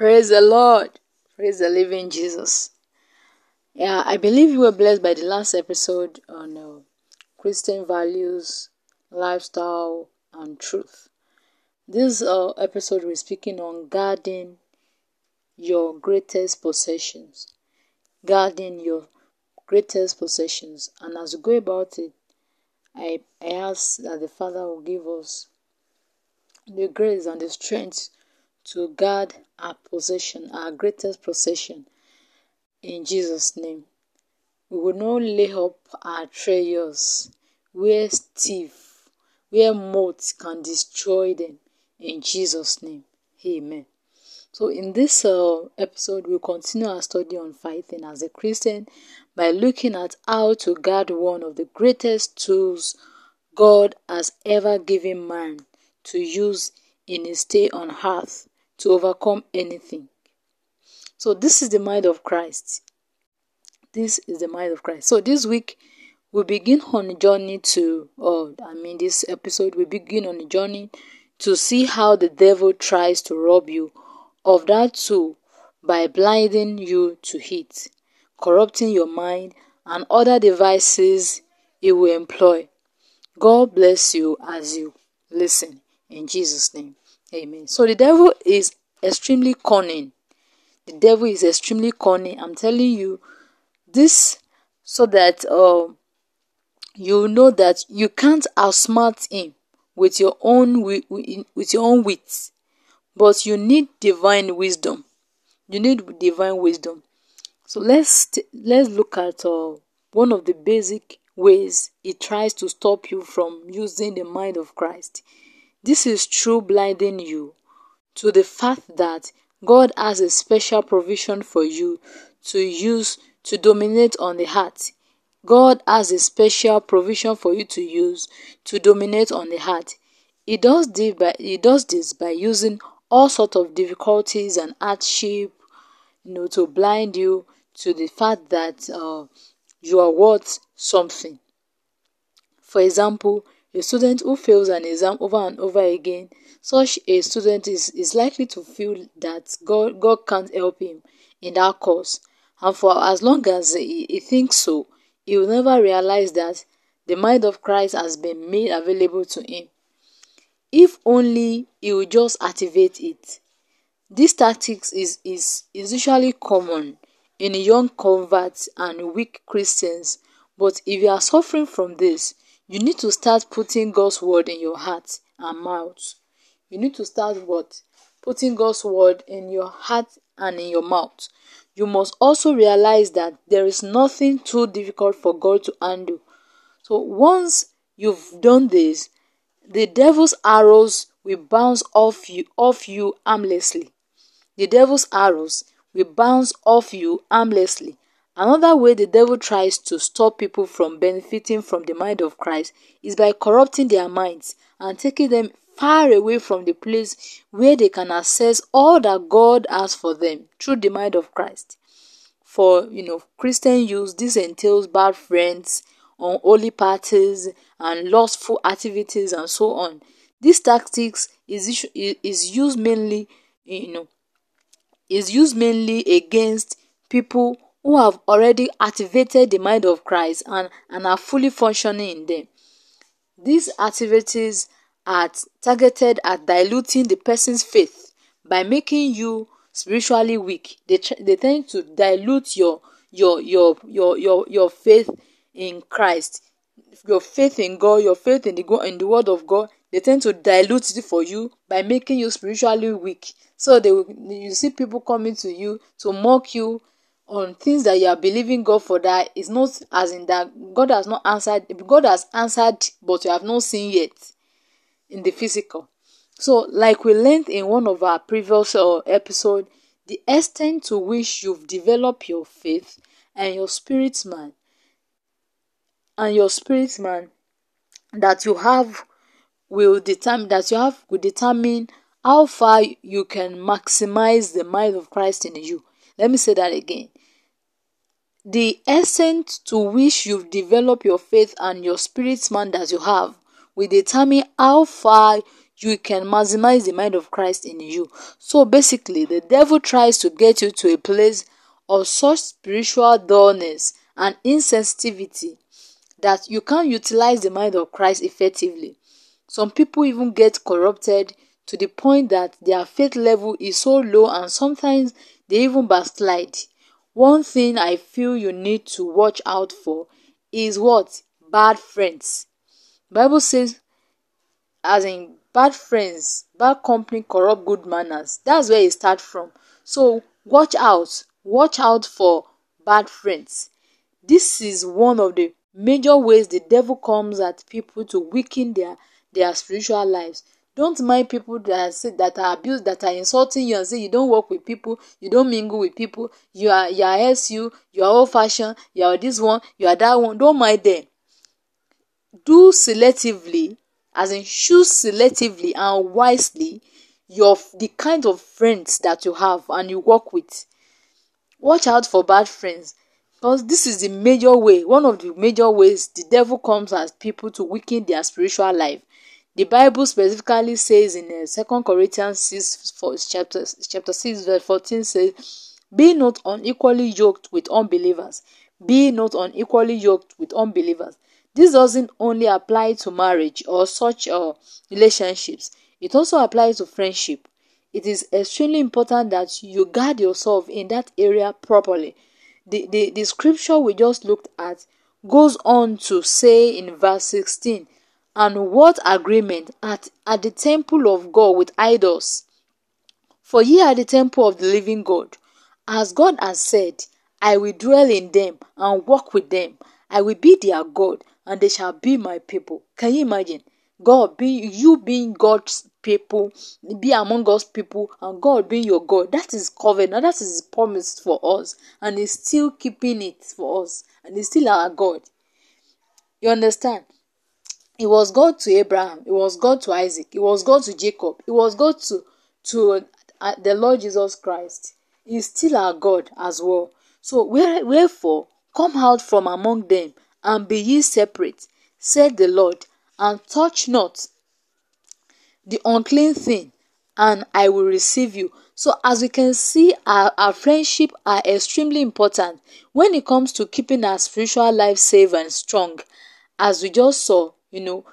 Praise the Lord. Praise the living Jesus. Yeah, I believe you were blessed by the last episode on uh, Christian values, lifestyle, and truth. This uh, episode we're speaking on guarding your greatest possessions. Guarding your greatest possessions. And as we go about it, I, I ask that the Father will give us the grace and the strength to guard our possession, our greatest possession, in Jesus' name. We will not lay up our treasures where thief, where moth can destroy them, in Jesus' name. Amen. So, in this uh, episode, we'll continue our study on fighting as a Christian by looking at how to guard one of the greatest tools God has ever given man to use in his stay on earth to overcome anything. So, this is the mind of Christ. This is the mind of Christ. So, this week we begin on a journey to, oh, I mean, this episode we begin on a journey to see how the devil tries to rob you of that tool by blinding you to it, corrupting your mind, and other devices he will employ. God bless you as you listen. In Jesus' name. Amen. So the devil is extremely cunning. The devil is extremely cunning. I'm telling you this so that uh, you know that you can't outsmart him with your own with your own wit, but you need divine wisdom. You need divine wisdom. So let's let's look at uh, one of the basic ways it tries to stop you from using the mind of Christ. This is through blinding you to the fact that God has a special provision for you to use to dominate on the heart. God has a special provision for you to use to dominate on the heart. He does this by, he does this by using all sorts of difficulties and hardship you know, to blind you to the fact that uh, you are worth something. For example, a student who fails an exam over and over again, such a student is, is likely to feel that God, God can't help him in that course. And for as long as he, he thinks so, he will never realize that the mind of Christ has been made available to him. If only he will just activate it. This tactics is, is, is usually common in young converts and weak Christians, but if you are suffering from this, you need to start putting God's word in your heart and mouth. You need to start what? Putting God's word in your heart and in your mouth. You must also realize that there is nothing too difficult for God to handle. So once you've done this, the devil's arrows will bounce off you off you harmlessly. The devil's arrows will bounce off you harmlessly Another way the devil tries to stop people from benefiting from the mind of Christ is by corrupting their minds and taking them far away from the place where they can access all that God has for them through the mind of Christ. For you know, Christian use, this entails bad friends, unholy parties, and lustful activities, and so on. These tactics is is used mainly, you know, is used mainly against people who have already activated the mind of Christ and, and are fully functioning in them. These activities are targeted at diluting the person's faith by making you spiritually weak. They, they tend to dilute your, your, your, your, your, your faith in Christ, your faith in God, your faith in the, God, in the Word of God. They tend to dilute it for you by making you spiritually weak. So they you see people coming to you to mock you, on things that you are believing God for that is not as in that God has not answered God has answered but you have not seen yet in the physical. So like we learned in one of our previous uh, episode, the extent to which you've developed your faith and your spirit man and your spirit man that you have will determine that you have will determine how far you can maximize the mind of Christ in you. Let me say that again. The extent to which you've developed your faith and your spirit man that you have will determine how far you can maximize the mind of Christ in you. So basically, the devil tries to get you to a place of such spiritual dullness and insensitivity that you can't utilize the mind of Christ effectively. Some people even get corrupted to the point that their faith level is so low and sometimes they even backslide. One thing I feel you need to watch out for is what? Bad friends. Bible says as in bad friends, bad company corrupt good manners. That's where it starts from. So watch out. Watch out for bad friends. This is one of the major ways the devil comes at people to weaken their their spiritual lives. Don't mind people that say, that are abused, that are insulting you and say you don't work with people, you don't mingle with people, you are you are SU, you are old fashioned, you are this one, you are that one. Don't mind them. Do selectively as in choose selectively and wisely your the kind of friends that you have and you work with watch out for bad friends because this is the major way one of the major ways the devil comes as people to weaken their spiritual life the bible specifically says in uh, second corinthians 6 for chapter chapter 6 verse 14 says be not unequally yoked with unbelievers be not unequally yoked with unbelievers this doesn't only apply to marriage or such uh, relationships, it also applies to friendship. It is extremely important that you guard yourself in that area properly. The, the, the scripture we just looked at goes on to say in verse 16, And what agreement at, at the temple of God with idols? For ye are the temple of the living God. As God has said, I will dwell in them and walk with them. I will be their God, and they shall be my people. Can you imagine? God being you being God's people, be among God's people, and God being your God. That is covenant. That is promised for us, and He's still keeping it for us, and He's still our God. You understand? It was God to Abraham. It was God to Isaac. It was God to Jacob. It was God to to uh, the Lord Jesus Christ. He's still our God as well. So wherefore come out from among them and be ye separate, said the Lord, and touch not the unclean thing, and I will receive you. So, as we can see, our, our friendship are extremely important when it comes to keeping our spiritual life safe and strong. As we just saw, you know,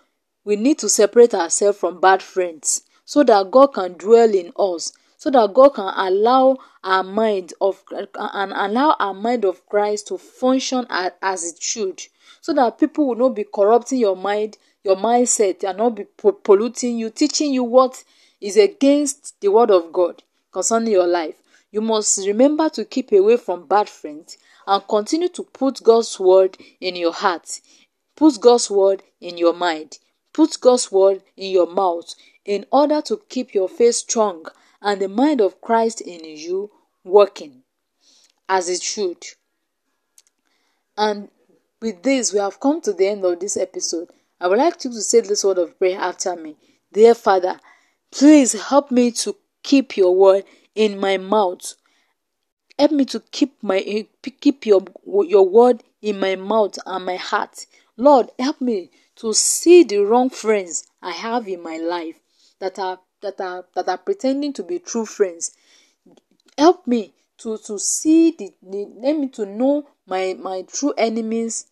we need to separate ourselves from bad friends so that God can dwell in us so that God can allow our mind of and allow our mind of Christ to function as, it should so that people will not be corrupting your mind your mindset and not be polluting you teaching you what is against the word of God concerning your life. You must remember to keep away from bad friends and continue to put God's word in your heart put God's word in your mind put God's word in your mouth in order to keep your faith strong and the mind of Christ in you working as it should. And with this, we have come to the end of this episode. I would like you to say this word of prayer after me. Dear Father, please help me to keep your word in my mouth. Help me to keep my keep your your word in my mouth and my heart. Lord, help me to see the wrong friends I have in my life that are that are that are pretending to be true friends. Help me to to see the, the let me to know my my true enemies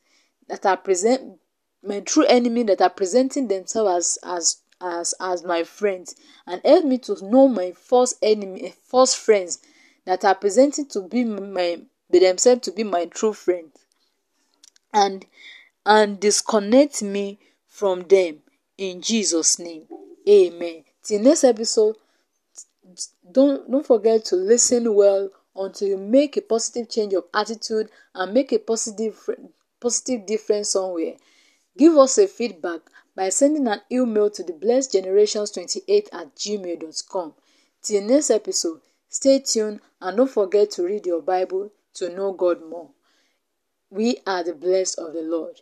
that are present my true enemy that are presenting themselves as as as as my friends. And help me to know my false enemy false friends that are presenting to be my themselves to be my true friends. And and disconnect me from them in jesus name amen Till next episode, don't don't forget to listen well until you make a positive change of attitude and make a positive positive difference somewhere. Give us a feedback by sending an email to the blessed generations 28 at gmail.com. Till next episode, stay tuned and don't forget to read your Bible to know God more. We are the blessed of the Lord.